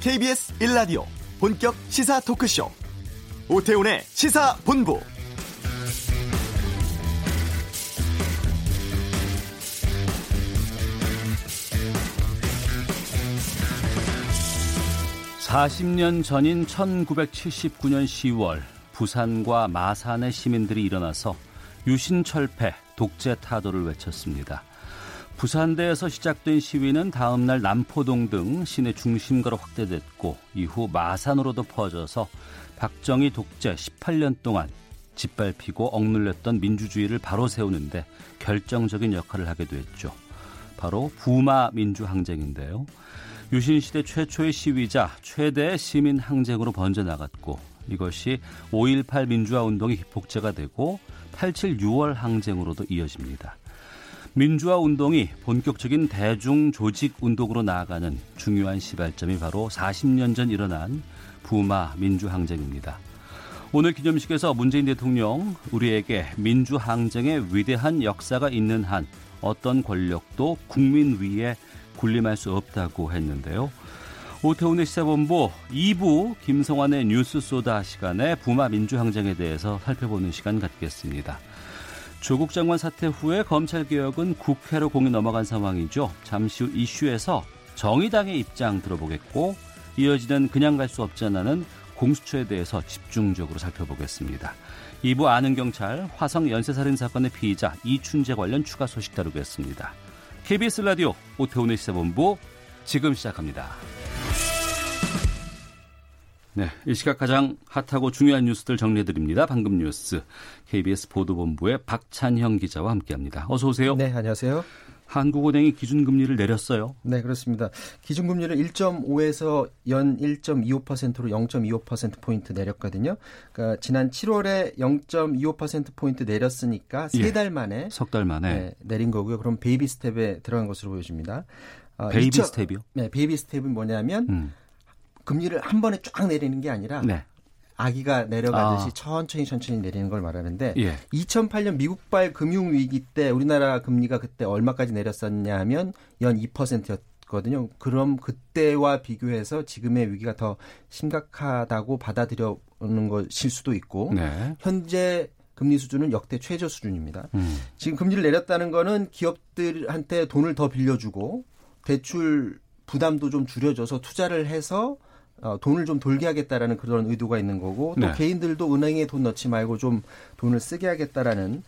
KBS 1라디오 본격 시사 토크쇼 오태훈의 시사본부 (40년) 전인 (1979년 10월) 부산과 마산의 시민들이 일어나서 유신철폐 독재 타도를 외쳤습니다. 부산대에서 시작된 시위는 다음날 남포동 등 시내 중심가로 확대됐고 이후 마산으로도 퍼져서 박정희 독재 18년 동안 짓밟히고 억눌렸던 민주주의를 바로 세우는데 결정적인 역할을 하게 됐죠. 바로 부마 민주항쟁인데요. 유신시대 최초의 시위자, 최대 시민 항쟁으로 번져나갔고 이것이 5.18 민주화 운동이 복제가 되고 87 6월 항쟁으로도 이어집니다. 민주화 운동이 본격적인 대중 조직 운동으로 나아가는 중요한 시발점이 바로 40년 전 일어난 부마 민주항쟁입니다. 오늘 기념식에서 문재인 대통령 우리에게 민주항쟁의 위대한 역사가 있는 한 어떤 권력도 국민 위에 군림할 수 없다고 했는데요. 오태훈의 시사본부 2부 김성환의 뉴스 소다 시간에 부마 민주항쟁에 대해서 살펴보는 시간 갖겠습니다. 조국 장관 사퇴 후에 검찰 개혁은 국회로 공이 넘어간 상황이죠. 잠시 후 이슈에서 정의당의 입장 들어보겠고 이어지는 그냥 갈 수 없잖아는 공수처에 대해서 집중적으로 살펴보겠습니다. 2부 아는 경찰 화성 연쇄살인 사건의 피의자 이춘재 관련 추가 소식 다루겠습니다. KBS 라디오 오태훈의 시사본부 지금 시작합니다. 네, 이 시각 가장 핫하고 중요한 뉴스들 정리해드립니다. 방금 뉴스 KBS 보도본부의 박찬형 기자와 함께합니다. 어서 오세요. 네, 안녕하세요. 한국은행이 기준금리를 내렸어요. 네, 그렇습니다. 기준금리를 1.5에서 연 1.25%로 0.25%포인트 내렸거든요. 그러니까 지난 7월에 0.25%포인트 내렸으니까 세달 예, 만에. 석 달 만에. 네, 내린 거고요. 그럼 베이비 스텝에 들어간 것으로 보여집니다. 어, 베이비 스텝이요? 네, 베이비 스텝은 뭐냐면 음. 금리를 한 번에 쫙 내리는 게 아니라 네. 아기가 내려가듯이 아. 천천히 천천히 내리는 걸 말하는데 예. 2008년 미국발 금융 위기 때 우리나라 금리가 그때 얼마까지 내렸었냐 하면 연 2%였거든요. 그럼 그때와 비교해서 지금의 위기가 더 심각하다고 받아들여는 것일 수도 있고 네. 현재 금리 수준은 역대 최저 수준입니다. 음. 지금 금리를 내렸다는 거는 기업들한테 돈을 더 빌려주고 대출 부담도 좀 줄여줘서 투자를 해서 어, 돈을 좀 돌게 하겠다라는 그런 의도가 있는 거고 또 네. 개인들도 은행에 돈 넣지 말고 좀 돈을 쓰게 하겠다라는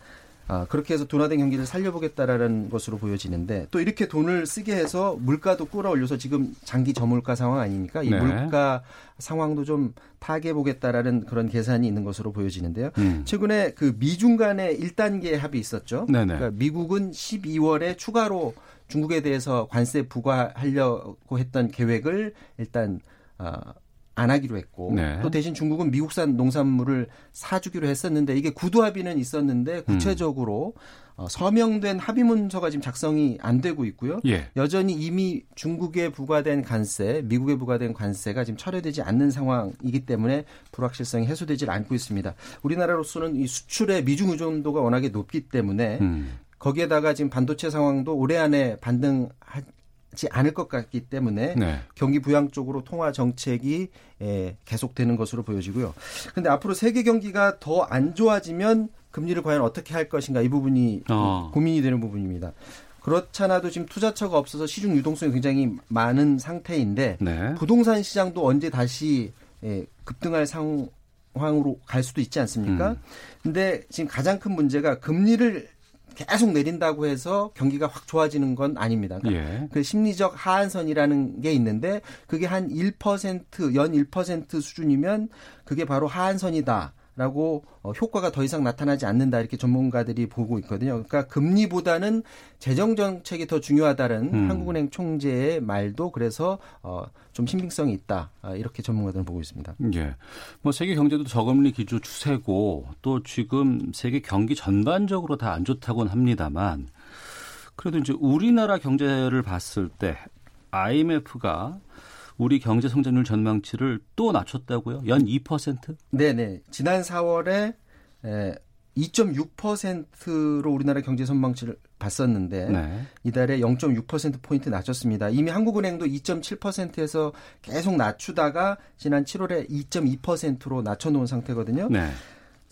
아, 그렇게 해서 둔화된 경기를 살려보겠다라는 것으로 보여지는데 또 이렇게 돈을 쓰게 해서 물가도 끌어올려서 지금 장기 저물가 상황 아닙니까? 이 네. 물가 상황도 좀 타개보겠다라는 그런 계산이 있는 것으로 보여지는데요. 음. 최근에 그 미중 간의 1단계 합의 있었죠. 네네. 그러니까 미국은 12월에 추가로 중국에 대해서 관세 부과하려고 했던 계획을 일단 어, 안 하기로 했고 네. 또 대신 중국은 미국산 농산물을 사주기로 했었는데 이게 구두 합의는 있었는데 구체적으로 음. 어, 서명된 합의 문서가 지금 작성이 안 되고 있고요. 예. 여전히 이미 중국에 부과된 관세, 미국에 부과된 관세가 지금 철회되지 않는 상황이기 때문에 불확실성이 해소되지 않고 있습니다. 우리나라로서는 이 수출의 미중 의존도가 워낙에 높기 때문에 음. 거기에다가 지금 반도체 상황도 올해 안에 반등 지 않을 것 같기 때문에 네. 경기 부양 쪽으로 통화 정책이 예, 계속되는 것으로 보여지고요. 그런데 앞으로 세계 경기가 더 안 좋아지면 금리를 과연 어떻게 할 것인가 이 부분이 어. 고민이 되는 부분입니다. 그렇잖아도 지금 투자처가 없어서 시중 유동성이 굉장히 많은 상태인데 네. 부동산 시장도 언제 다시 예, 급등할 상황으로 갈 수도 있지 않습니까? 음. 근데 지금 가장 큰 문제가 금리를 계속 내린다고 해서 경기가 확 좋아지는 건 아닙니다. 그러니까 예. 그 심리적 하한선이라는 게 있는데 그게 한 1%, 연1% 수준이면 그게 바로 하한선이다. 라고 어, 효과가 더 이상 나타나지 않는다 이렇게 전문가들이 보고 있거든요. 그러니까 금리보다는 재정 정책이 더 중요하다는 음. 한국은행 총재의 말도 그래서 어, 좀 신빙성이 있다 아, 이렇게 전문가들은 보고 있습니다. 예, 뭐 세계 경제도 저금리 기조 추세고 또 지금 세계 경기 전반적으로 다 안 좋다고는 합니다만 그래도 이제 우리나라 경제를 봤을 때 IMF가 우리 경제 성장률 전망치를 또 낮췄다고요? 연 2%? 네네. 지난 4월에 에, 2.6%로 우리나라 경제 전망치를 봤었는데 네. 이달에 0.6% 포인트 낮췄습니다. 이미 한국은행도 2.7%에서 계속 낮추다가 지난 7월에 2.2%로 낮춰놓은 상태거든요. 네.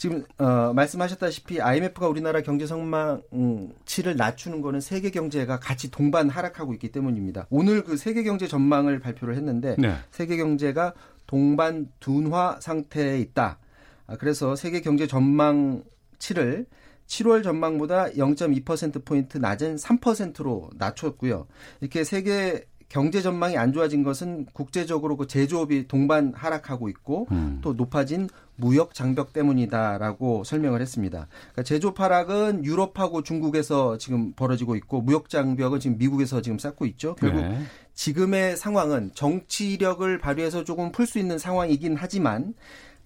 지금 어, 말씀하셨다시피 IMF가 우리나라 경제 전망치를 낮추는 거는 세계 경제가 같이 동반 하락하고 있기 때문입니다. 오늘 그 세계 경제 전망을 발표를 했는데 네. 세계 경제가 동반 둔화 상태에 있다. 아, 그래서 세계 경제 전망치를 7월 전망보다 0.2%포인트 낮은 3%로 낮췄고요. 이렇게 세계 경제 전망이 안 좋아진 것은 국제적으로 그 제조업이 동반 하락하고 있고 음. 또 높아진 무역 장벽 때문이다라고 설명을 했습니다. 그러니까 제조업 하락은 유럽하고 중국에서 지금 벌어지고 있고 무역 장벽은 지금 미국에서 지금 쌓고 있죠. 결국 네. 지금의 상황은 정치력을 발휘해서 조금 풀 수 있는 상황이긴 하지만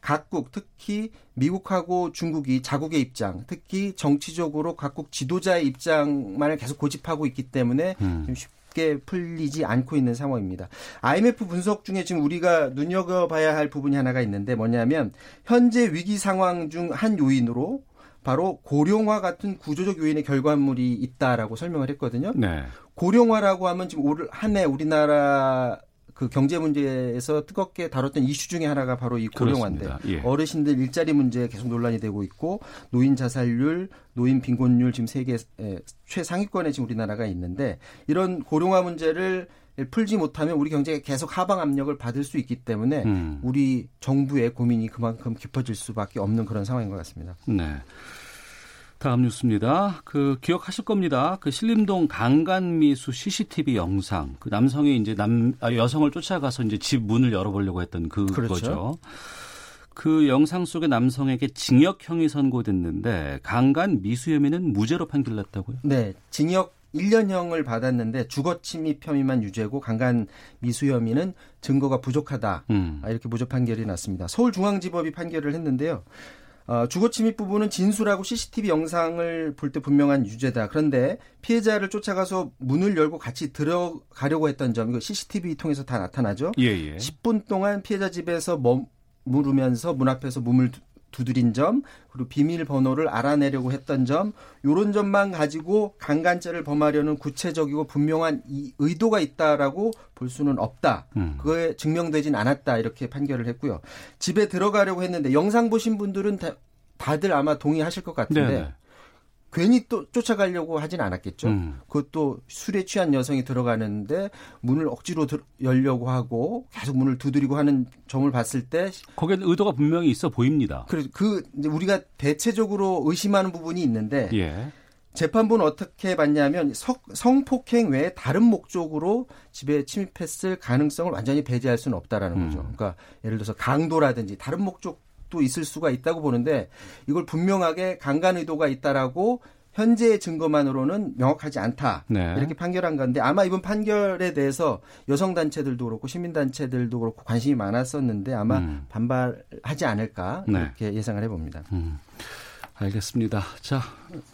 각국 특히 미국하고 중국이 자국의 입장, 특히 정치적으로 각국 지도자의 입장만을 계속 고집하고 있기 때문에 음. 좀 쉽 게 풀리지 않고 있는 상황입니다. IMF 분석 중에 지금 우리가 눈여겨봐야 할 부분이 하나가 있는데 뭐냐면 현재 위기 상황 중 한 요인으로 바로 고령화 같은 구조적 요인의 결과물이 있다라고 설명을 했거든요. 네. 고령화라고 하면 지금 올 한해 우리나라 그 경제 문제에서 뜨겁게 다뤘던 이슈 중에 하나가 바로 이 고령화인데 예. 어르신들 일자리 문제 계속 논란이 되고 있고 노인 자살률, 노인 빈곤율 지금 세계 최상위권에 지금 우리나라가 있는데 이런 고령화 문제를 풀지 못하면 우리 경제가 계속 하방 압력을 받을 수 있기 때문에 음. 우리 정부의 고민이 그만큼 깊어질 수밖에 없는 그런 상황인 것 같습니다. 네. 다음 뉴스입니다. 그 기억하실 겁니다. 그 신림동 강간미수 CCTV 영상. 그 남성이 이제 남 아, 여성을 쫓아가서 이제 집 문을 열어보려고 했던 그 그렇죠. 거죠. 그 영상 속의 남성에게 징역형이 선고됐는데 강간 미수 혐의는 무죄로 판결났다고요? 네, 징역 1년형을 받았는데 주거 침입 혐의만 유죄고 강간 미수 혐의는 증거가 부족하다. 음. 아, 이렇게 무죄 판결이 났습니다. 서울중앙지법이 판결을 했는데요. 어, 주거 침입 부분은 진술하고 CCTV 영상을 볼 때 분명한 유죄다. 그런데 피해자를 쫓아가서 문을 열고 같이 들어가려고 했던 점, 이거 CCTV 통해서 다 나타나죠. 예, 예. 10분 동안 피해자 집에서 머무르면서 문 앞에서 몸을 두드린 점, 그리고 비밀번호를 알아내려고 했던 점, 요런 점만 가지고 강간죄를 범하려는 구체적이고 분명한 이 의도가 있다라고 볼 수는 없다. 음. 그거에 증명되진 않았다. 이렇게 판결을 했고요. 집에 들어가려고 했는데 영상 보신 분들은 다, 다들 아마 동의하실 것 같은데 네네. 괜히 또 쫓아가려고 하진 않았겠죠. 음. 그것도 술에 취한 여성이 들어가는데 문을 억지로 들, 열려고 하고 계속 문을 두드리고 하는 점을 봤을 때 거기에 의도가 분명히 있어 보입니다. 그래서 그 이제 우리가 대체적으로 의심하는 부분이 있는데 예. 재판부는 어떻게 봤냐면 성폭행 외에 다른 목적으로 집에 침입했을 가능성을 완전히 배제할 수는 없다라는 거죠. 음. 그러니까 예를 들어서 강도라든지 다른 목적 도 있을 수가 있다고 보는데 이걸 분명하게 강간 의도가 있다라고 현재의 증거만으로는 명확하지 않다 네. 이렇게 판결한 건데 아마 이번 판결에 대해서 여성 단체들도 그렇고 시민 단체들도 그렇고 관심이 많았었는데 아마 음. 반발하지 않을까 네. 이렇게 예상을 해봅니다. 음. 알겠습니다. 자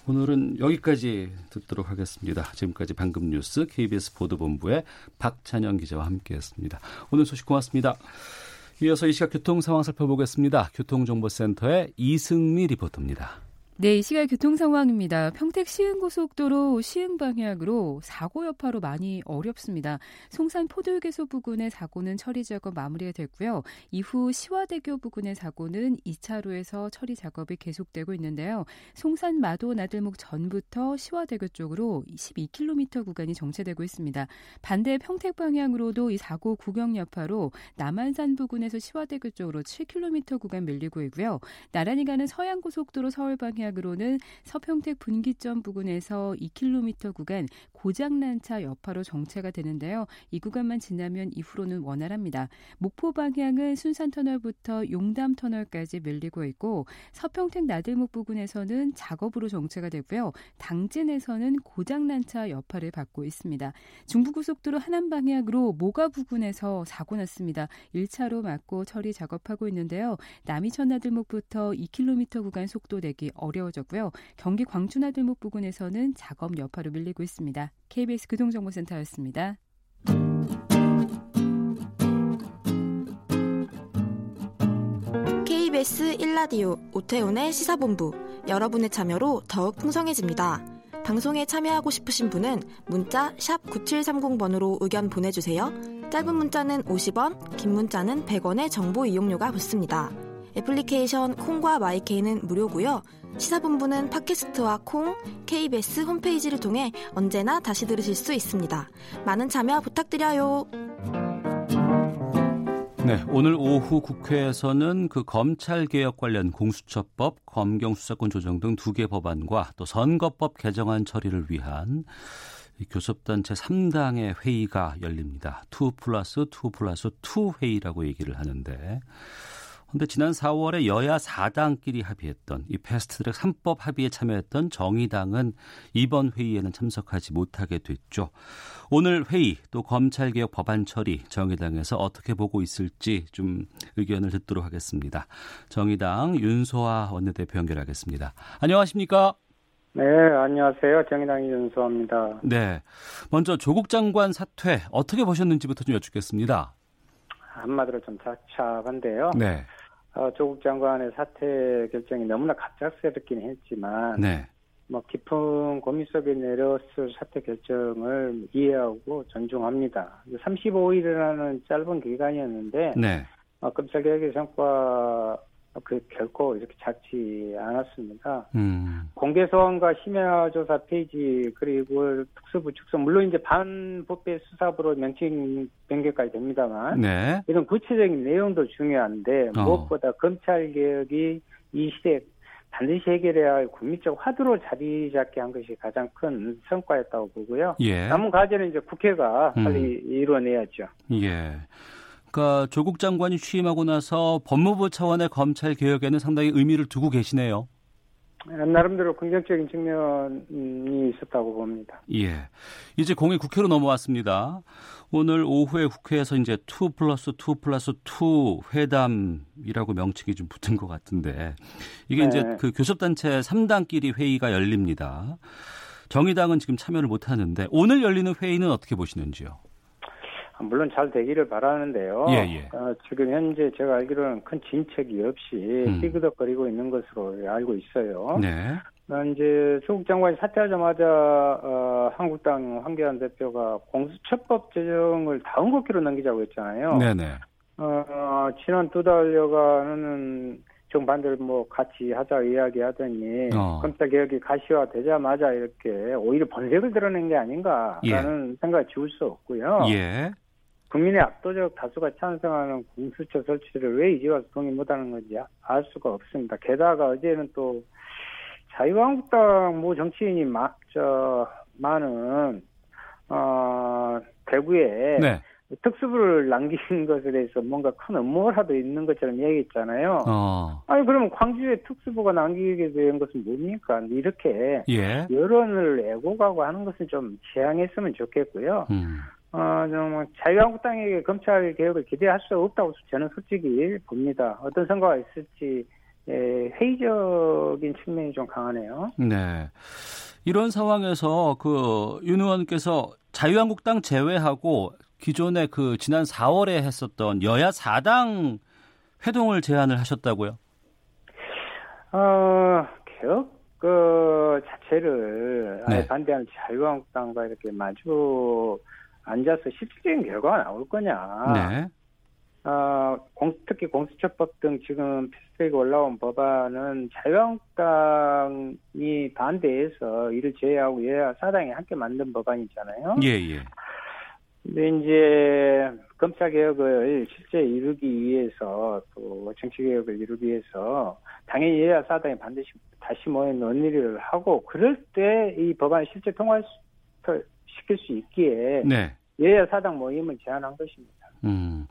오늘은 여기까지 듣도록 하겠습니다. 지금까지 방금 뉴스 KBS 보도본부의 박찬영 기자와 함께했습니다. 오늘 소식 고맙습니다. 이어서 이 시각 교통 상황 살펴보겠습니다. 교통정보센터의 이승미 리포터입니다. 네, 이 시각 교통 상황입니다. 평택 시흥고속도로 시흥 방향으로 사고 여파로 많이 어렵습니다. 송산 포도휴게소 부근의 사고는 처리 작업 마무리가 됐고요. 이후 시화대교 부근의 사고는 2차로에서 처리 작업이 계속되고 있는데요. 송산 마도 나들목 전부터 시화대교 쪽으로 12km 구간이 정체되고 있습니다. 반대 평택 방향으로도 이 사고 구경 여파로 남한산 부근에서 시화대교 쪽으로 7km 구간 밀리고 있고요. 나란히 가는 서양고속도로 서울 방향 방향으로는 서평택 분기점 부근에서 2km 구간 고장난 차 여파로 정체가 되는데요. 이 구간만 지나면 이후로는 원활합니다. 목포 방향은 순산터널부터 용담터널까지 밀리고 있고 서평택 나들목 부근에서는 작업으로 정체가 되고요. 당진에서는 고장난 차 여파를 받고 있습니다. 중부고속도로 하남 방향으로 모가 부근에서 사고 났습니다. 1차로 막고 처리 작업하고 있는데요. 남이천 나들목부터 2km 구간 속도 내기 어려 어려워졌고요. 경기 광주나 들목 부근에서는 작업 여파로 밀리고 있습니다. KBS 교통정보센터였습니다. KBS 1라디오 오태훈의 시사본부 여러분의 참여로 더욱 풍성해집니다. 방송에 참여하고 싶으신 분은 문자 9730번으로 의견 보내주세요. 짧은 문자는 50원, 긴 문자는 100원의 정보 이용료가 붙습니다. 애플리케이션 콩과 마이케이는 무료고요. 시사본부는 팟캐스트와 콩, KBS 홈페이지를 통해 언제나 다시 들으실 수 있습니다. 많은 참여 부탁드려요. 네, 오늘 오후 국회에서는 그 검찰 개혁 관련 공수처법, 검경 수사권 조정 등 두 개 법안과 또 선거법 개정안 처리를 위한 교섭단체 3당의 회의가 열립니다. 2 플러스 2 플러스 2 회의라고 얘기를 하는데 그런데 지난 4월에 여야 4당끼리 합의했던 이 패스트트랙 3법 합의에 참여했던 정의당은 이번 회의에는 참석하지 못하게 됐죠. 오늘 회의 또 검찰개혁 법안 처리 정의당에서 어떻게 보고 있을지 좀 의견을 듣도록 하겠습니다. 정의당 윤소아 원내대표 연결하겠습니다. 안녕하십니까? 네, 안녕하세요. 정의당 윤소아입니다. 네. 먼저 조국 장관 사퇴 어떻게 보셨는지부터 좀 여쭙겠습니다. 한마디로 좀 착착한데요. 네. 어, 조국 장관의 사퇴 결정이 너무나 갑작스럽긴 했지만 네. 뭐 깊은 고민 속에 내렸을 사퇴 결정을 이해하고 존중합니다. 35일이라는 짧은 기간이었는데 네. 어, 검찰개혁의 성과 그 결코 이렇게 작지 않았습니다. 음. 공개 소환과 심야 조사 페이지 그리고 특수부 축소 물론 이제 반부패 수사부로 명칭 변경까지 됩니다만 네. 이런 구체적인 내용도 중요한데 어. 무엇보다 검찰 개혁이 이 시대 반드시 해결해야 할 국민적 화두로 자리 잡게 한 것이 가장 큰 성과였다고 보고요. 예. 남은 과제는 이제 국회가 음. 빨리 이루어내야죠. 예. 그러니까 조국 장관이 취임하고 나서 법무부 차원의 검찰 개혁에는 상당히 의미를 두고 계시네요. 나름대로 긍정적인 측면이 있었다고 봅니다. 예. 이제 공이 국회로 넘어왔습니다. 오늘 오후에 국회에서 이제 2 플러스 2 플러스 2 회담이라고 명칭이 좀 붙은 것 같은데 이게 네. 이제 그 교섭단체 3당끼리 회의가 열립니다. 정의당은 지금 참여를 못 하는데 오늘 열리는 회의는 어떻게 보시는지요? 물론 잘 되기를 바라는데요. 예, 예. 어, 지금 현재 제가 알기로는 큰 진척이 없이 음. 삐그덕거리고 있는 것으로 알고 있어요. 네. 어, 이제 조국 장관이 사퇴하자마자 어, 한국당 황교안 대표가 공수처법 제정을 다음 국회로 넘기자고 했잖아요. 네네. 어, 지난 두 달여간은 정반대로 뭐 같이 하자 이야기하더니 어. 검찰 개혁이 가시화되자마자 이렇게 오히려 번색을 드러낸 게 아닌가라는 생각을 지울 수 없고요. 예. 국민의 압도적 다수가 찬성하는 공수처 설치를 왜 이제 와서 동의 못하는 건지 알 수가 없습니다. 게다가 어제는 또 자유한국당 모 정치인이 막, 저, 많은, 어, 대구에 네. 특수부를 남긴 것에 대해서 뭔가 큰 음모라도 있는 것처럼 얘기했잖아요. 어. 아니, 그러면 광주에 특수부가 남기게 된 것은 뭡니까? 이렇게 예. 여론을 애고 가고 하는 것은 좀 지양했으면 좋겠고요. 음. 어, 좀 자유한국당에게 검찰 개혁을 기대할 수 없다고 저는 솔직히 봅니다. 어떤 선거가 있을지 예, 회의적인 측면이 좀 강하네요. 네. 이런 상황에서 그 윤 의원께서 자유한국당 제외하고 기존에 그 지난 4월에 했었던 여야 4당 회동을 제안을 하셨다고요? 어, 개혁 그 자체를 네. 반대하는 자유한국당과 이렇게 마주 앉아서 실질적인 결과가 나올 거냐? 네. 어, 공, 특히 공수처법 등 지금 패스트트랙 올라온 법안은 자유한국당이 반대해서 이를 제외하고 여야 사당이 함께 만든 법안이잖아요. 예, 예. 근데 이제 검찰 개혁을 실제 이루기 위해서 또 정치 개혁을 이루기 위해서 당연히 여야 사당이 반드시 다시 모여 논의를 하고 그럴 때 이 법안을 실제 통과 시킬 수 있기에 네. 여야 사당 모임을 제안한 것입니다. 음.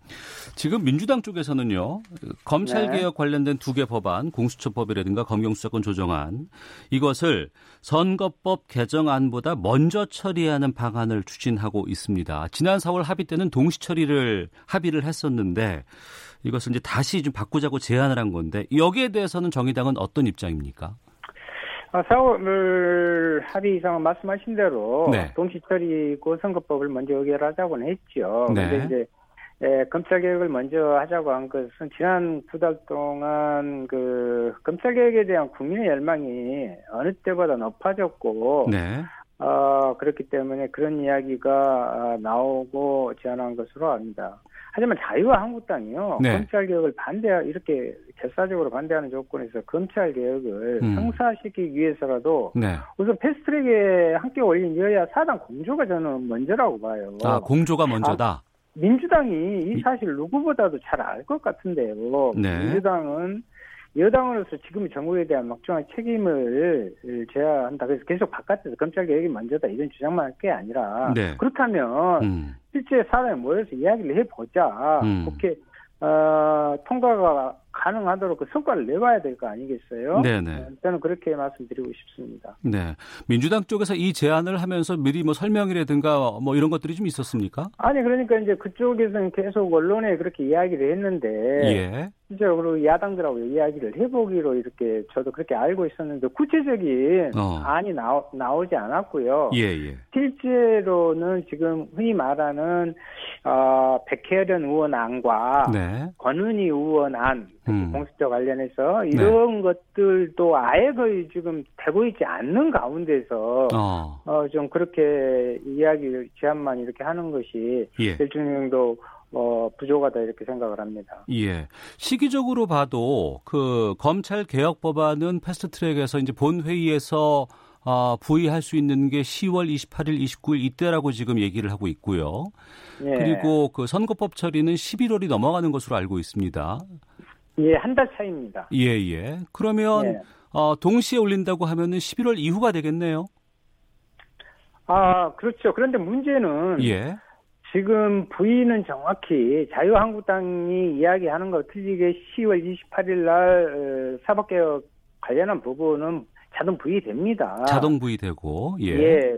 지금 민주당 쪽에서는요, 검찰 네. 개혁 관련된 두 개 법안, 공수처법이라든가 검경수사권 조정안, 이것을 선거법 개정안보다 먼저 처리하는 방안을 추진하고 있습니다. 지난 4월 합의 때는 동시 처리를 합의를 했었는데, 이것을 이제 다시 좀 바꾸자고 제안을 한 건데, 여기에 대해서는 정의당은 어떤 입장입니까? 아, 4월 합의 이상은 말씀하신 대로 네. 동시처리고 선거법을 먼저 의결하자고는 했죠. 네. 근데 이제 예, 검찰 개혁을 먼저 하자고 한 것은 지난 두 달 동안 그 검찰 개혁에 대한 국민의 열망이 어느 때보다 높아졌고, 네. 어, 그렇기 때문에 그런 이야기가 아, 나오고 제안한 것으로 압니다. 하지만 자유와 한국당이요. 네. 검찰 개혁을 반대 이렇게 결사적으로 반대하는 조건에서 검찰 개혁을 음. 성사시키기 위해서라도 네. 우선 패스트트랙에 함께 올린 여야 사당 공조가 저는 먼저라고 봐요. 아 공조가 먼저다. 아, 민주당이 이 사실 누구보다도 잘 알 것 같은데요. 네. 민주당은 여당으로서 지금 정부에 대한 막중한 책임을 져야 한다. 그래서 계속 바깥에서 검찰 개혁이 먼저다 이런 주장만 할 게 아니라 네. 그렇다면 음. 실제 사람에 모여서 이야기를 해보자. 음. 국회 어, 통과가 가능하도록 그 성과를 내봐야 될 거 아니겠어요? 네네. 어, 저는 그렇게 말씀드리고 싶습니다. 네. 민주당 쪽에서 이 제안을 하면서 미리 뭐 설명이라든가 뭐 이런 것들이 좀 있었습니까? 아니, 그러니까 이제 그쪽에서는 계속 언론에 그렇게 이야기를 했는데. 예. 실제로 야당들하고 이야기를 해보기로 이렇게 저도 그렇게 알고 있었는데 구체적인 어. 안이 나오, 나오지 않았고요. 예, 예. 실제로는 지금 흔히 말하는 어, 백혜련 의원 안과 네. 권은희 의원 안 음. 공수처 관련해서 네. 이런 네. 것들도 아예 거의 지금 되고 있지 않는 가운데서 어. 어, 좀 그렇게 이야기 제안만 이렇게 하는 것이 예. 일중령도 어, 부족하다 이렇게 생각을 합니다. 예. 시기적으로 봐도 그 검찰 개혁 법안은 패스트 트랙에서 이제 본회의에서 어, 부의할 수 있는 게 10월 28일, 29일 이때라고 지금 얘기를 하고 있고요. 예. 그리고 그 선거법 처리는 11월이 넘어가는 것으로 알고 있습니다. 예, 한 달 차입니다. 예, 예. 그러면 예. 어, 동시에 올린다고 하면은 11월 이후가 되겠네요. 아, 그렇죠. 그런데 문제는 예. 지금 부인은 정확히 자유한국당이 이야기하는 거 틀리게 10월 28일 날 어, 사법개혁 관련한 부분은 자동 부의됩니다. 자동 부의되고 예. 예.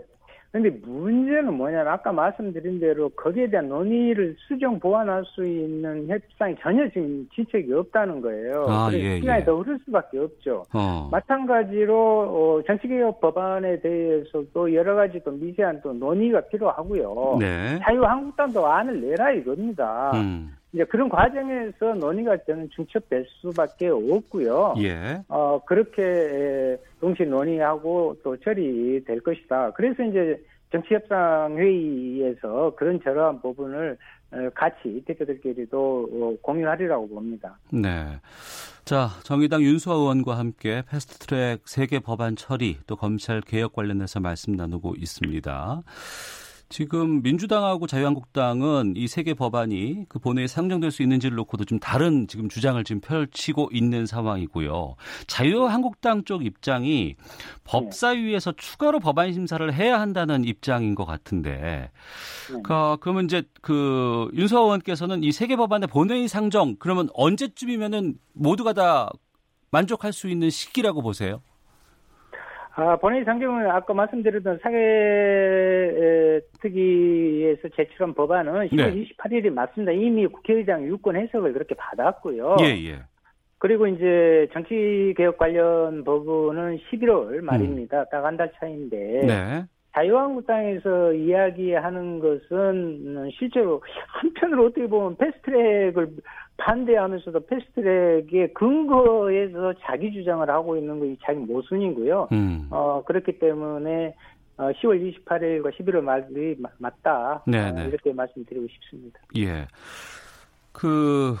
근데 문제는 뭐냐면 아까 말씀드린 대로 거기에 대한 논의를 수정 보완할 수 있는 협상이 전혀 지금 지책이 없다는 거예요. 아, 예, 시간이 예. 더 흐를 수밖에 없죠. 어. 마찬가지로 어, 정치개혁 법안에 대해서도 여러 가지 또 미세한 또 논의가 필요하고요. 네. 자유한국당도 안을 내라 이겁니다. 음. 이제 그런 과정에서 논의가 저는 중첩될 수밖에 없고요. 예. 어, 그렇게 동시 논의하고 또 처리될 것이다. 그래서 이제 정치협상회의에서 그런 저러한 부분을 어, 같이 대표들끼리도 어, 공유하리라고 봅니다. 네. 자, 정의당 윤수아 의원과 함께 패스트 트랙 세계 법안 처리 또 검찰 개혁 관련해서 말씀 나누고 있습니다. 지금 민주당하고 자유한국당은 이 세계 법안이 그 본회의에 상정될 수 있는지를 놓고도 좀 다른 지금 주장을 지금 펼치고 있는 상황이고요. 자유한국당 쪽 입장이 법사위에서 추가로 법안 심사를 해야 한다는 입장인 것 같은데, 네. 그, 그러면 이제 그 윤서 의원께서는 이 세계 법안의 본회의 상정 그러면 언제쯤이면은 모두가 다 만족할 수 있는 시기라고 보세요? 아, 본회의 상정은 아까 말씀드렸던 사회 특위에서 제출한 법안은 10월 네. 28일이 맞습니다. 이미 국회의장 유권 해석을 그렇게 받았고요. 예, 예. 그리고 이제 정치 개혁 관련 법은 11월 말입니다. 음. 딱한 달 차인데. 네. 자유한국당에서 이야기하는 것은 실제로 한편으로 어떻게 보면 패스트트랙을 반대하면서도 패스트트랙의 근거에서 자기 주장을 하고 있는 것이 자기 모순이고요. 음. 어, 그렇기 때문에 어, 10월 28일과 11월 말이 맞다. 네, 네. 어, 이렇게 말씀드리고 싶습니다. 예. 그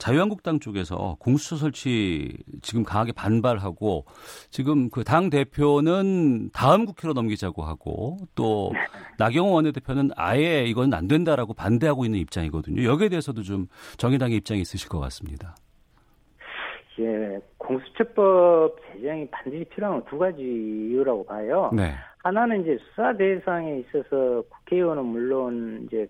자유한국당 쪽에서 공수처 설치 지금 강하게 반발하고 지금 그 당 대표는 다음 국회로 넘기자고 하고 또 나경원 원내대표는 아예 이건 안 된다라고 반대하고 있는 입장이거든요. 여기에 대해서도 좀 정의당의 입장이 있으실 것 같습니다. 예, 공수처법 제정이 반드시 필요한 두 가지 이유라고 봐요. 네. 하나는 이제 수사 대상에 있어서 국회의원은 물론 이제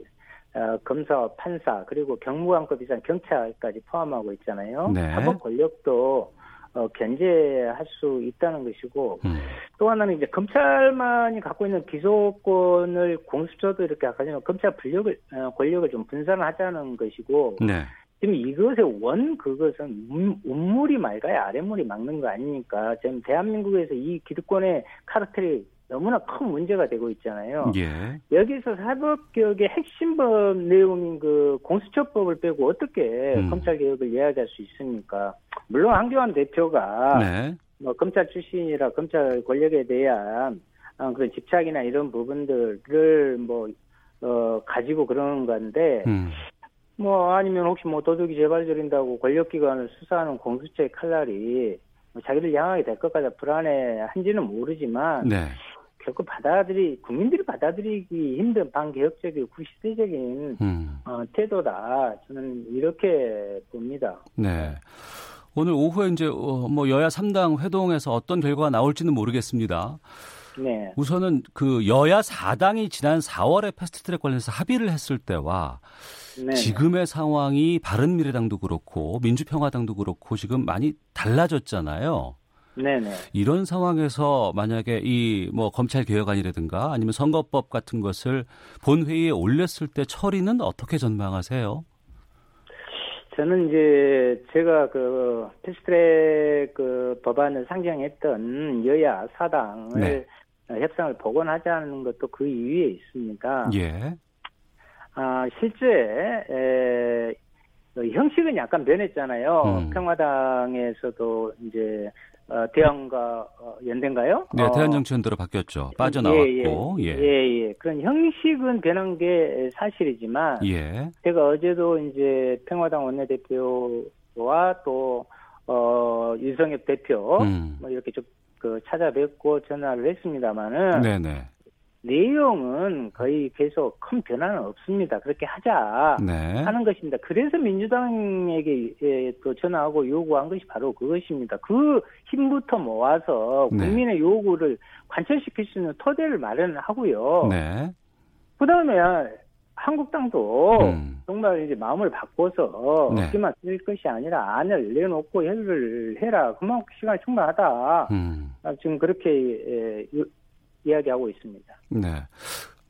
어, 검사, 판사 그리고 경무관급 이상 경찰까지 포함하고 있잖아요. 네. 사법 권력도 어, 견제할 수 있다는 것이고 음. 또 하나는 이제 검찰만이 갖고 있는 기소권을 공수처도 이렇게 하지만 검찰 권력을 어, 권력을 좀 분산을 하자는 것이고 네. 지금 이것의 원 그것은 운물이 맑아야 아랫물이 막는 거 아닙니까? 지금 대한민국에서 이 기득권의 카르텔이 너무나 큰 문제가 되고 있잖아요. 예. 여기서 사법개혁의 핵심법 내용인 그 공수처법을 빼고 어떻게 음. 검찰개혁을 이야기할 수 있습니까? 물론 한교안 대표가 네. 뭐 검찰 출신이라 검찰 권력에 대한 어, 그런 집착이나 이런 부분들을 뭐 어, 가지고 그러는 건데 음. 뭐 아니면 혹시 뭐 도둑이 재발 저린다고 권력기관을 수사하는 공수처의 칼날이 뭐 자기를 향하게 될 것까지 불안해 한지는 모르지만 네. 결코 받아들이 국민들이 받아들이기 힘든 반개혁적이고 구시대적인 음. 어, 태도다 저는 이렇게 봅니다. 네. 오늘 오후에 이제 어, 뭐 여야 3당 회동에서 어떤 결과가 나올지는 모르겠습니다. 네. 우선은 그 여야 4당이 지난 4월에 패스트트랙 관련해서 합의를 했을 때와 네. 지금의 상황이 바른미래당도 그렇고 민주평화당도 그렇고 지금 많이 달라졌잖아요. 네네. 이런 상황에서 만약에 이 뭐 검찰 개혁안이라든가 아니면 선거법 같은 것을 본회의에 올렸을 때 처리는 어떻게 전망하세요? 저는 이제 제가 그 패스트트랙 그 법안을 상정했던 여야 사당을 네. 협상을 복원하자는 것도 그 이유에 있습니다. 예. 아 실제 에, 그 형식은 약간 변했잖아요. 음. 평화당에서도 이제 어, 대안과 어, 연대인가요? 네, 어. 대한정치연대로 바뀌었죠. 빠져나왔고. 예 예. 예, 예. 예. 그런 형식은 변한 게 사실이지만 예. 제가 어제도 이제 평화당 원내대표와 또 어, 윤석엽 대표 음. 뭐 이렇게 좀그 찾아뵙고 전화를 했습니다마는 네네. 내용은 거의 계속 큰 변화는 없습니다. 그렇게 하자 네. 하는 것입니다. 그래서 민주당에게 예, 또 전화하고 요구한 것이 바로 그것입니다. 그 힘부터 모아서 네. 국민의 네. 요구를 관철시킬 수 있는 토대를 마련하고요. 네. 그다음에 한국당도 음. 정말 이제 마음을 바꿔서 네. 어깨만 쓸 것이 아니라 안을 내놓고 협의를 해라. 그만큼 시간이 충분하다. 음. 지금 그렇게 예, 이야기하고 있습니다. 네.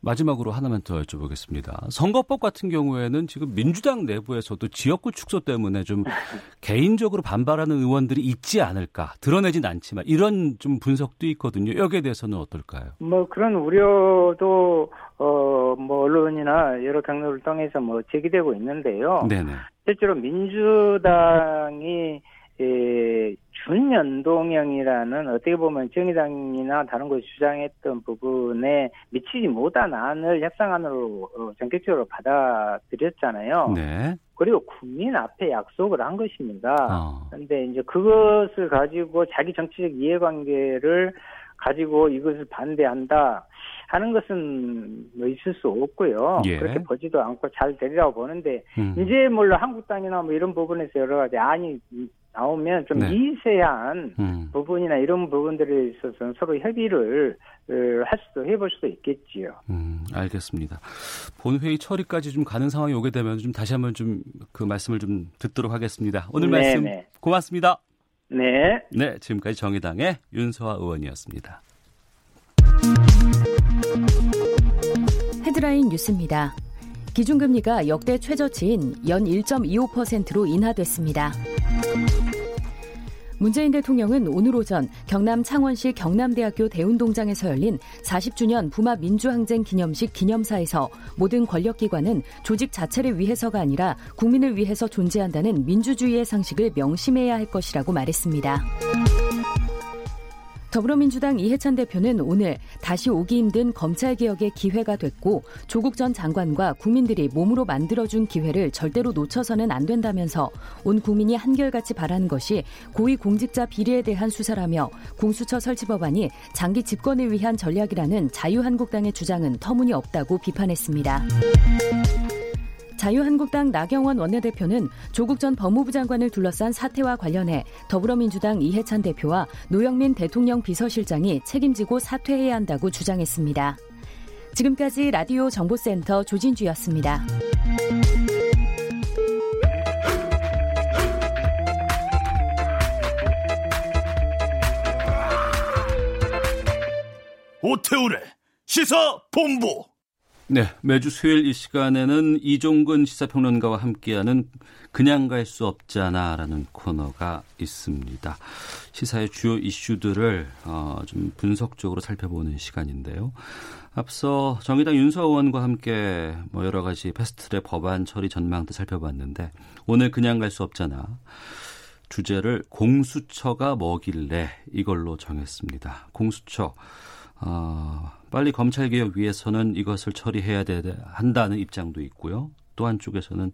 마지막으로 하나만 더 여쭤보겠습니다. 선거법 같은 경우에는 지금 민주당 내부에서도 지역구 축소 때문에 좀 개인적으로 반발하는 의원들이 있지 않을까 드러내진 않지만 이런 좀 분석도 있거든요. 여기에 대해서는 어떨까요? 뭐 그런 우려도 어뭐 언론이나 여러 경로를 통해서 뭐 제기되고 있는데요. 네네. 실제로 민주당이 에, 준연동형이라는 어떻게 보면 정의당이나 다른 곳이 주장했던 부분에 미치지 못한 안을 협상안으로 어, 전격적으로 받아들였잖아요. 네. 그리고 국민 앞에 약속을 한 것입니다. 어. 그런데 이제 그것을 가지고 자기 정치적 이해관계를 가지고 이것을 반대한다 하는 것은 뭐 있을 수 없고요. 예. 그렇게 보지도 않고 잘 되리라고 보는데 음. 이제 물론 한국당이나 뭐 이런 부분에서 여러 가지 아니 나오면 좀 네. 미세한 음. 부분이나 이런 부분들에 있어서는 서로 협의를 어, 할 수도 해볼 수도 있겠지요. 음, 알겠습니다. 본회의 처리까지 좀 가는 상황이 오게 되면 좀 다시 한번 좀 그 말씀을 좀 듣도록 하겠습니다. 오늘 네네. 말씀 네. 고맙습니다. 네. 네, 지금까지 정의당의 윤소아 의원이었습니다. 헤드라인 뉴스입니다. 기준금리가 역대 최저치인 연 1.25%로 인하됐습니다. 문재인 대통령은 오늘 오전 경남 창원시 경남대학교 대운동장에서 열린 40주년 부마 민주항쟁 기념식 기념사에서 모든 권력기관은 조직 자체를 위해서가 아니라 국민을 위해서 존재한다는 민주주의의 상식을 명심해야 할 것이라고 말했습니다. 더불어민주당 이해찬 대표는 오늘 다시 오기 힘든 검찰 개혁의 기회가 됐고 조국 전 장관과 국민들이 몸으로 만들어준 기회를 절대로 놓쳐서는 안 된다면서 온 국민이 한결같이 바라는 것이 고위공직자 비리에 대한 수사라며 공수처 설치 법안이 장기 집권을 위한 전략이라는 자유한국당의 주장은 터무니없다고 비판했습니다. 자유한국당 나경원 원내대표는 조국 전 법무부 장관을 둘러싼 사태와 관련해 더불어민주당 이해찬 대표와 노영민 대통령 비서실장이 책임지고 사퇴해야 한다고 주장했습니다. 지금까지 라디오 정보센터 조진주였습니다. 오태우래 시사 본부 네, 매주 수요일 이 시간에는 이종근 시사평론가와 함께하는 그냥 갈 수 없잖아라는 코너가 있습니다. 시사의 주요 이슈들을 어, 좀 분석적으로 살펴보는 시간인데요. 앞서 정의당 윤서 의원과 함께 뭐 여러 가지 패스트트랙 법안 처리 전망도 살펴봤는데 오늘 그냥 갈 수 없잖아. 주제를 공수처가 뭐길래 이걸로 정했습니다. 공수처 어, 빨리 검찰 개혁 위해서는 이것을 처리해야 되, 한다는 입장도 있고요. 또 한쪽에서는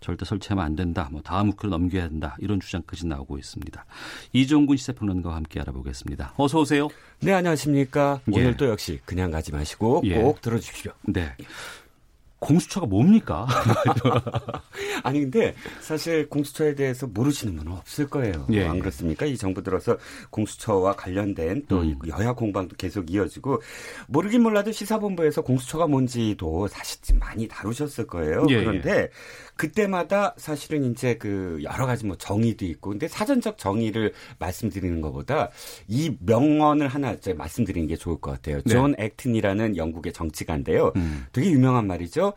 절대 설치하면 안 된다. 뭐 다음 국회로 넘겨야 된다. 이런 주장까지 나오고 있습니다. 이종군 시사평론가와 함께 알아보겠습니다. 어서 오세요. 네, 안녕하십니까. 예. 오늘도 역시 그냥 가지 마시고 예. 꼭 들어주십시오. 네. 공수처가 뭡니까? 아니 근데 사실 공수처에 대해서 모르시는 분은 없을 거예요. 예. 안 그렇습니까? 이 정부 들어서 공수처와 관련된 또 음. 여야 공방도 계속 이어지고 모르긴 몰라도 시사본부에서 공수처가 뭔지도 사실 많이 다루셨을 거예요. 예. 그런데 그때마다 사실은 이제 그 여러 가지 뭐 정의도 있고 근데 사전적 정의를 말씀드리는 것보다 이 명언을 하나 이제 말씀드리는 게 좋을 것 같아요. 네. 존 액튼이라는 영국의 정치가인데요. 음. 되게 유명한 말이죠.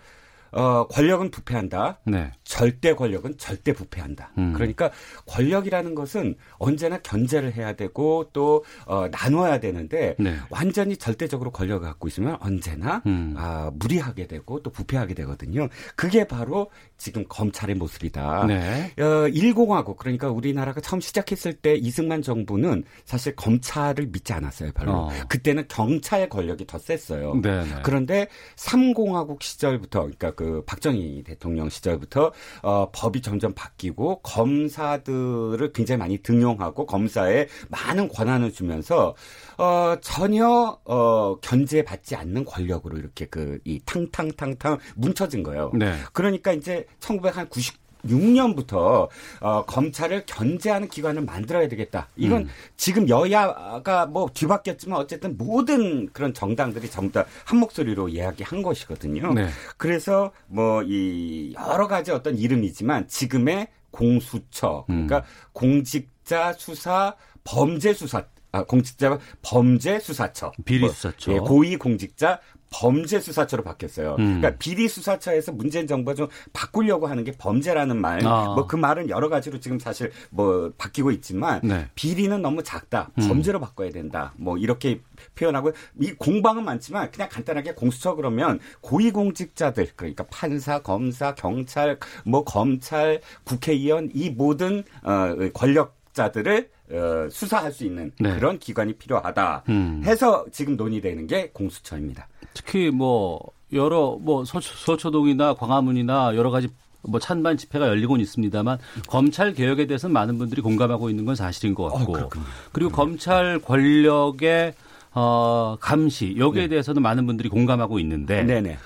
어, 권력은 부패한다. 네. 절대 권력은 절대 부패한다. 음. 그러니까 권력이라는 것은 언제나 견제를 해야 되고 또 어, 나눠야 되는데 네. 완전히 절대적으로 권력을 갖고 있으면 언제나 음. 아, 무리하게 되고 또 부패하게 되거든요. 그게 바로 지금 검찰의 모습이다. 네. 어, 1공화국 그러니까 우리나라가 처음 시작했을 때 이승만 정부는 사실 검찰을 믿지 않았어요. 별로. 어. 그때는 경찰 권력이 더 셌어요. 네, 네. 그런데 3공화국 시절부터 그러니까 그그 박정희 대통령 시절부터 어, 법이 점점 바뀌고 검사들을 굉장히 많이 등용하고 검사에 많은 권한을 주면서 어, 전혀 어, 견제받지 않는 권력으로 이렇게 그 이 탕탕탕탕 뭉쳐진 거예요. 네. 그러니까 이제 1990 6년부터 어, 검찰을 견제하는 기관을 만들어야 되겠다. 이건 음. 지금 여야가 뭐 뒤바뀌었지만 어쨌든 모든 그런 정당들이 전부 다 한 목소리로 이야기한 것이거든요. 네. 그래서 뭐 이 여러 가지 어떤 이름이지만 지금의 공수처, 그러니까 음. 공직자 수사 범죄 수사 아, 공직자 범죄 수사처. 비리 수사처. 뭐, 예, 고위 공직자 범죄 수사처로 바뀌었어요. 음. 그러니까 비리 수사처에서 문재인 정부가 좀 바꾸려고 하는 게 범죄라는 말. 아. 뭐그 말은 여러 가지로 지금 사실 뭐 바뀌고 있지만 네. 비리는 너무 작다. 음. 범죄로 바꿔야 된다. 뭐 이렇게 표현하고 이 공방은 많지만 그냥 간단하게 공수처 그러면 고위공직자들 그러니까 판사, 검사, 경찰, 뭐 검찰, 국회의원 이 모든 어 권력 자들을 어, 수사할 수 있는 네. 그런 기관이 필요하다 음. 해서 지금 논의되는 게 공수처입니다. 특히 뭐 여러 뭐 서초, 동이나 광화문이나 여러 가지 뭐 찬반 집회가 열리곤 있습니다만 검찰 개혁에 대해서는 많은 분들이 공감하고 있는 건 사실인 것 같고 어, 그리고 검찰 권력의 어, 감시 여기에 네. 대해서는 많은 분들이 공감하고 있는데 네네.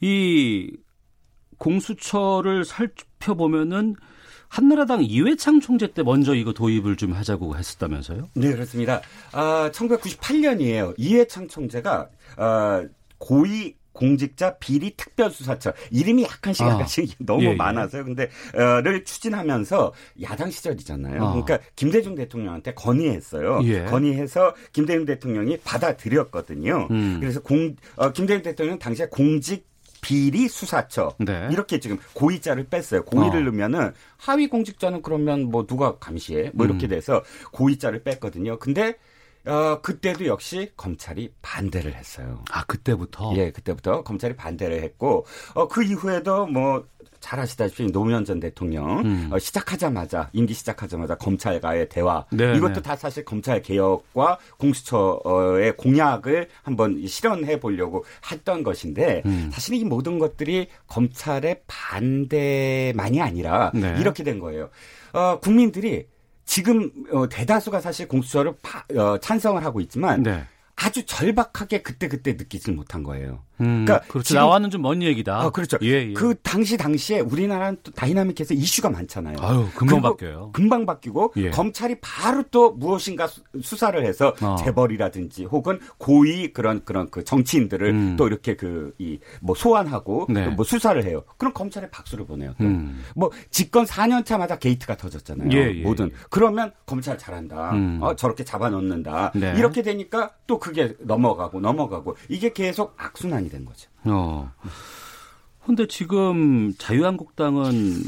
이 공수처를 살펴보면은 한나라당 이회창 총재 때 먼저 이거 도입을 좀 하자고 했었다면서요? 네, 그렇습니다. 아, 1998년이에요. 이회창 총재가 아, 고위 공직자 비리 특별수사처 이름이 약간씩 아. 약간씩 너무 예, 예. 많아서요. 근데 어를 추진하면서 야당 시절이잖아요. 아. 그러니까 김대중 대통령한테 건의했어요. 예. 건의해서 김대중 대통령이 받아들였거든요. 음. 그래서 공 어, 김대중 대통령 당시에 공직 비리 수사처 네. 이렇게 지금 고위자를 뺐어요. 고위를 어. 넣으면은 하위 공직자는 그러면 뭐 누가 감시해? 뭐 이렇게 음. 돼서 고위자를 뺐거든요. 근데 어, 그때도 역시 검찰이 반대를 했어요. 아, 그때부터? 예, 그때부터 검찰이 반대를 했고, 어, 그 이후에도 뭐, 잘 아시다시피 노무현 전 대통령 음. 어, 시작하자마자 임기 시작하자마자 검찰과의 대화 네, 이것도 네. 다 사실 검찰 개혁과 공수처의 공약을 한번 실현해 보려고 했던 것인데 음. 사실 이 모든 것들이 검찰의 반대만이 아니라 네. 이렇게 된 거예요. 어, 국민들이 지금 어, 대다수가 사실 공수처를 파, 어, 찬성을 하고 있지만 네. 아주 절박하게 그때 그때 느끼질 못한 거예요. 음, 그러니까 그렇죠. 나와는 좀 먼 얘기다. 아, 그렇죠. 예, 예. 그 당시 당시에 우리나라는 또 다이나믹해서 이슈가 많잖아요. 아유, 금방 바뀌어요. 금방 바뀌고 예. 검찰이 바로 또 무엇인가 수사를 해서 어. 재벌이라든지 혹은 고위 그런 그런 그 정치인들을 음. 또 이렇게 그 이 뭐 소환하고 네. 뭐 수사를 해요. 그럼 검찰에 박수를 보내요. 음. 뭐 집권 4년 차마다 게이트가 터졌잖아요. 예, 예, 모든 그러면 검찰 잘한다. 음. 어, 저렇게 잡아놓는다. 네. 이렇게 되니까 또 그게 넘어가고 넘어가고 이게 계속 악순환이 된 거죠. 어. 근데 지금 자유한국당은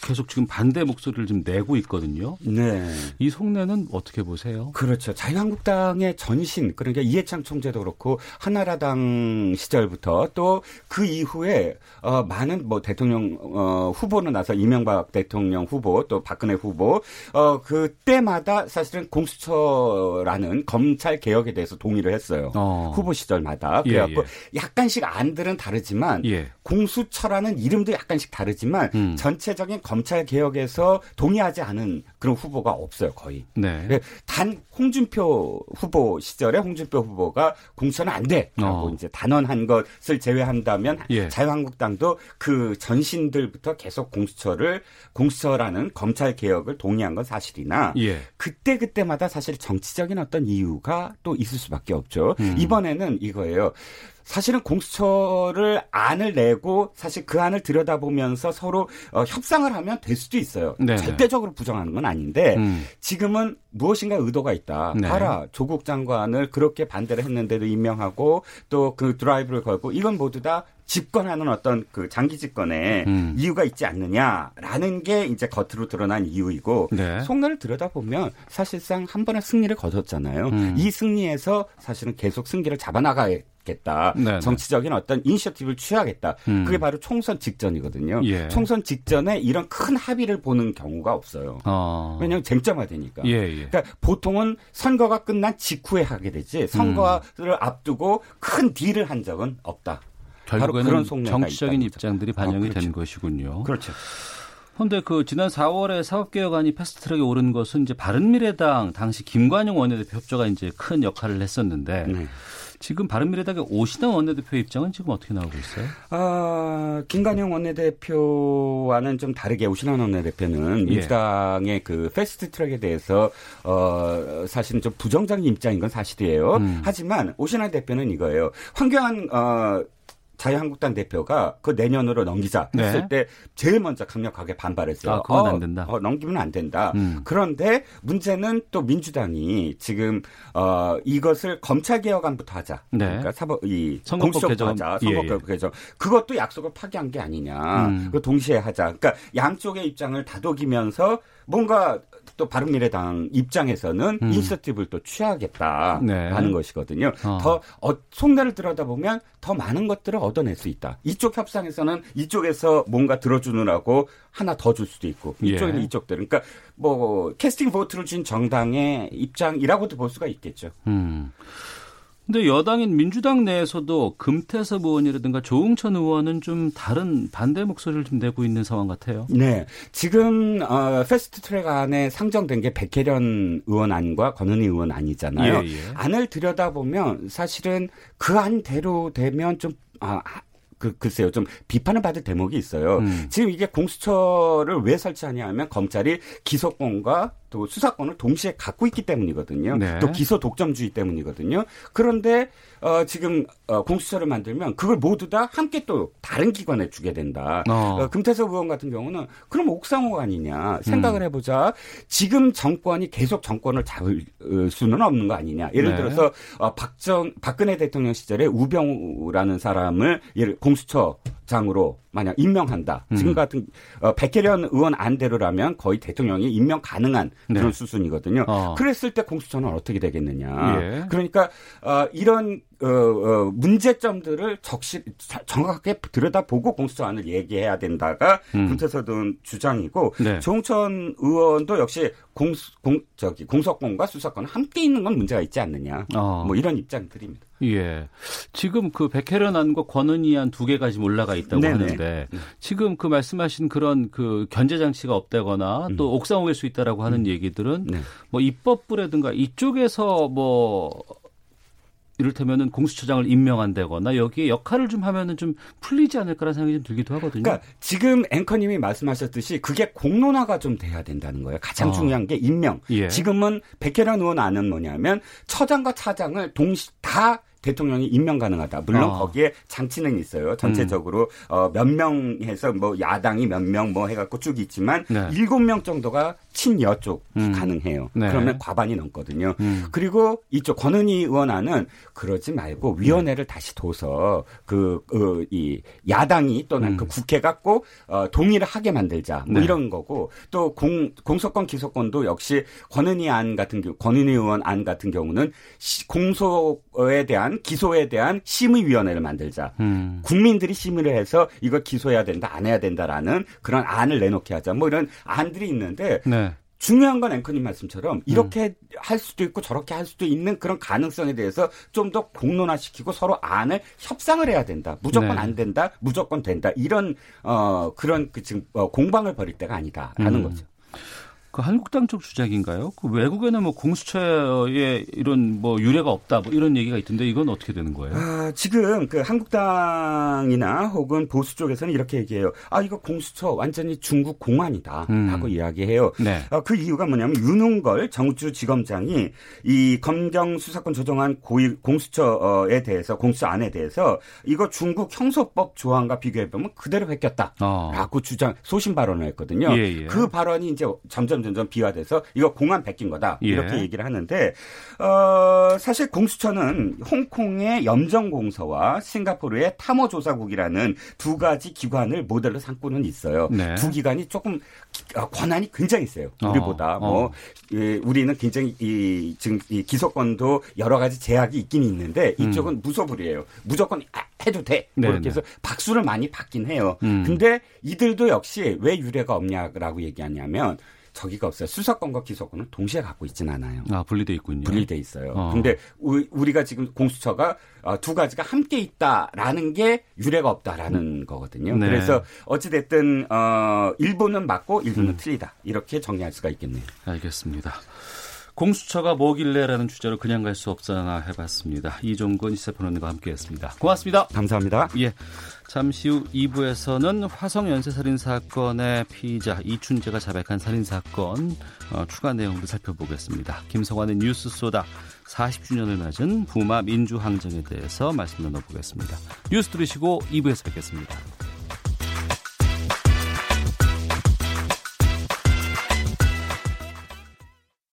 계속 지금 반대 목소리를 좀 내고 있거든요. 네. 이 속내는 어떻게 보세요? 그렇죠. 자유한국당의 전신 그러니까 이해창 총재도 그렇고 한나라당 시절부터 또 그 이후에 어 많은 뭐 대통령 어 후보는 나서 이명박 대통령 후보 또 박근혜 후보 어 그때마다 사실은 공수처라는 검찰 개혁에 대해서 동의를 했어요. 어. 후보 시절마다 예, 그래갖고 예, 예. 약간씩 안들은 다르지만 예. 공 수처라는 이름도 약간씩 다르지만 음. 전체적인 검찰 개혁에서 동의하지 않은 그런 후보가 없어요 거의. 네. 네. 단 홍준표 후보 시절에 홍준표 후보가 공수처는 안 돼라고 어. 이제 단언한 것을 제외한다면 예. 자유한국당도 그 전신들부터 계속 공수처를 공수처라는 검찰 개혁을 동의한 건 사실이나 예. 그때 그때마다 사실 정치적인 어떤 이유가 또 있을 수밖에 없죠. 음. 이번에는 이거예요. 사실은 공수처를 안을 내고 사실 그 안을 들여다보면서 서로 어, 협상을 하면 될 수도 있어요. 네네. 절대적으로 부정하는 건 아닌데 음. 지금은 무엇인가 의도가 있다. 네. 봐라 조국 장관을 그렇게 반대를 했는데도 임명하고 또 그 드라이브를 걸고 이건 모두 다 집권하는 어떤 그 장기 집권에 음. 이유가 있지 않느냐라는 게 이제 겉으로 드러난 이유이고 네. 속내를 들여다보면 사실상 한 번의 승리를 거뒀잖아요. 음. 이 승리에서 사실은 계속 승기를 잡아나가야 겠다. 네, 정치적인 어떤 이니셔티브를 취하겠다. 음. 그게 바로 총선 직전이거든요. 예. 총선 직전에 이런 큰 합의를 보는 경우가 없어요. 어. 왜냐하면 쟁점화되니까. 예, 예. 그러니까 보통은 선거가 끝난 직후에 하게 되지 선거를 음. 앞두고 큰 딜을 한 적은 없다. 결국에는 정치적인 입장들이 반영이 어, 그렇죠. 된 것이군요. 그렇죠. 그런데 그 지난 4월에 사법개혁안이 패스트트랙에 오른 것은 이제 바른미래당 당시 김관영 원내대표 협조가 이제 큰 역할을 했었는데 네. 지금 바른미래당의 오신환 원내대표 입장은 지금 어떻게 나오고 있어요? 아, 김관영 원내대표와는 좀 다르게 오신환 원내대표는 예. 민주당의 그 패스트 트랙에 대해서 어 사실은 좀 부정적인 입장인 건 사실이에요. 음. 하지만 오신환 대표는 이거예요. 황교안 어 자유한국당 대표가 그 내년으로 넘기자 네. 했을 네. 때 제일 먼저 강력하게 반발했어요. 아, 그건 어, 안 된다. 어, 넘기면 안 된다. 음. 그런데 문제는 또 민주당이 지금 어 이것을 검찰 개혁안부터 하자. 네. 그러니까 사법 이 선거법 개정 하자. 선거법 예. 개정. 그것도 약속을 파기한 게 아니냐. 음. 그 동시에 하자. 그러니까 양쪽의 입장을 다독이면서 뭔가 또 바른미래당 입장에서는 음. 인서티브를 또 취하겠다 네. 하는 것이거든요. 어. 더 어, 속내를 들여다보면 더 많은 것들을 얻어낼 수 있다. 이쪽 협상에서는 이쪽에서 뭔가 들어주느라고 하나 더 줄 수도 있고 이쪽에는 예. 이쪽들. 그러니까 뭐 캐스팅 보트를 준 정당의 입장이라고도 볼 수가 있겠죠. 음. 근데 여당인 민주당 내에서도 금태섭 의원이라든가 조응천 의원은 좀 다른 반대 목소리를 좀 내고 있는 상황 같아요. 네. 지금 어, 패스트 트랙 안에 상정된 게 백혜련 의원 안과 권은희 의원 안이잖아요. 예, 예. 안을 들여다보면 사실은 그 안대로 되면 좀 아, 그, 글쎄요, 좀 비판을 받을 대목이 있어요. 음. 지금 이게 공수처를 왜 설치하냐 하면 검찰이 기소권과 또 수사권을 동시에 갖고 있기 때문이거든요. 네. 또 기소 독점주의 때문이거든요. 그런데 어, 지금 어, 공수처를 만들면 그걸 모두 다 함께 또 다른 기관에 주게 된다. 어. 어, 금태섭 의원 같은 경우는 그럼 옥상호가 아니냐 생각을 음. 해보자. 지금 정권이 계속 정권을 잡을 어, 수는 없는 거 아니냐. 예를 네. 들어서 어, 박정 박근혜 대통령 시절에 우병우라는 사람을 예를 공수처 장으로 만약 임명한다. 음. 지금 같은 어, 백혜련 의원 안대로라면 거의 대통령이 임명 가능한 네. 그런 수순이거든요. 어. 그랬을 때 공수처는 어떻게 되겠느냐. 예. 그러니까 어, 이런 어, 어, 문제점들을 적시 정확하게 들여다보고 공수처안을 얘기해야 된다가 음. 금태서든 주장이고 네. 조홍천 의원도 역시 공, 공 저기 공소권과 수사권 함께 있는 건 문제가 있지 않느냐. 어. 뭐 이런 입장들입니다. 예. 지금 그 백혜련 안과 권은희 안 두 개가 지금 올라가 있다고 네네. 하는데 음. 지금 그 말씀하신 그런 그 견제 장치가 없다거나 음. 또 옥상 오일 수 있다라고 하는 음. 얘기들은 네. 뭐 입법부라든가 이쪽에서 뭐 이를테면은 공수처장을 임명한다거나 여기에 역할을 좀 하면은 좀 풀리지 않을까라는 생각이 좀 들기도 하거든요. 그러니까 지금 앵커님이 말씀하셨듯이 그게 공론화가 좀 돼야 된다는 거예요. 가장 어. 중요한 게 임명. 예. 지금은 백혜란 의원 안은 뭐냐면 처장과 차장을 동시 다 대통령이 임명 가능하다. 물론 어. 거기에 장치는 있어요. 전체적으로 음. 어, 몇 명 해서 뭐 야당이 몇 명 뭐 해갖고 쭉 있지만 네. 일곱 네. 명 정도가 친여 쪽이 음. 가능해요. 네. 그러면 과반이 넘거든요. 음. 그리고 이쪽 권은희 의원안은 그러지 말고 위원회를 다시 둬서 그, 그, 이 야당이 또는 그 음. 그 국회 갖고 어, 동의를 하게 만들자. 뭐 네. 이런 거고 또 공, 공소권 기소권도 역시 권은희 안 같은 경우, 권은희 의원 안 같은 경우는 시, 공소 에 대한 기소에 대한 심의위원회를 만들자. 음. 국민들이 심의를 해서 이거 기소해야 된다, 안 해야 된다라는 그런 안을 내놓게 하자. 뭐 이런 안들이 있는데 네. 중요한 건 앵커님 말씀처럼 이렇게 음. 할 수도 있고 저렇게 할 수도 있는 그런 가능성에 대해서 좀 더 공론화시키고 서로 안을 협상을 해야 된다. 무조건 네. 안 된다. 무조건 된다. 이런 어 그런 그 지금 어, 공방을 벌일 때가 아니다라는 음. 거죠. 그 한국당 쪽 주장인가요? 그 외국에는 뭐 공수처에 이런 뭐 유례가 없다 뭐 이런 얘기가 있던데 이건 어떻게 되는 거예요? 아, 지금 그 한국당이나 혹은 보수 쪽에서는 이렇게 얘기해요. 아 이거 공수처 완전히 중국 공안이다라고 음. 이야기해요. 네. 아, 그 이유가 뭐냐면 윤웅걸 정주지검장이 이 검경 수사권 조정한 고위 공수처에 대해서 공수처 안에 대해서 이거 중국 형소법 조항과 비교해 보면 그대로 베꼈다라고 어. 주장 소신 발언을 했거든요. 예, 예. 그 발언이 이제 점점 점점 비화돼서 이거 공안 베낀 거다 예. 이렇게 예. 얘기를 하는데 어, 사실 공수처는 홍콩의 염정공서와 싱가포르의 탐호조사국이라는 두 가지 기관을 모델로 삼고는 있어요. 네. 두 기관이 조금 어, 권한이 굉장히 세요. 우리보다 어, 뭐 어. 예, 우리는 굉장히 이 지금 이 기소권도 여러 가지 제약이 있긴 있는데 이쪽은 음. 무소불이에요. 무조건 아, 해도 돼. 뭐 이렇게 해서 박수를 많이 받긴 해요. 음. 근데 이들도 역시 왜 유례가 없냐라고 얘기하냐면 저기가 없어요. 수사권과 기소권은 동시에 갖고 있지는 않아요. 아, 분리돼 있군요. 분리돼 있어요. 어. 근데 우리가 지금 공수처가 어, 두 가지가 함께 있다라는 게 유례가 없다라는 거거든요. 네. 그래서 어찌 됐든 어 일부는 맞고 일부는 음. 틀리다. 이렇게 정리할 수가 있겠네요. 알겠습니다. 공수처가 뭐길래라는 주제로 그냥 갈 수 없잖아 해봤습니다. 이종근 시사평론가와 함께했습니다. 고맙습니다. 감사합니다. 예. 잠시 후 2부에서는 화성 연쇄살인 사건의 피의자 이춘재가 자백한 살인 사건 어, 추가 내용도 살펴보겠습니다. 김성환의 뉴스 소다 40주년을 맞은 부마 민주항쟁에 대해서 말씀 나눠보겠습니다. 뉴스 들으시고 2부에서 뵙겠습니다.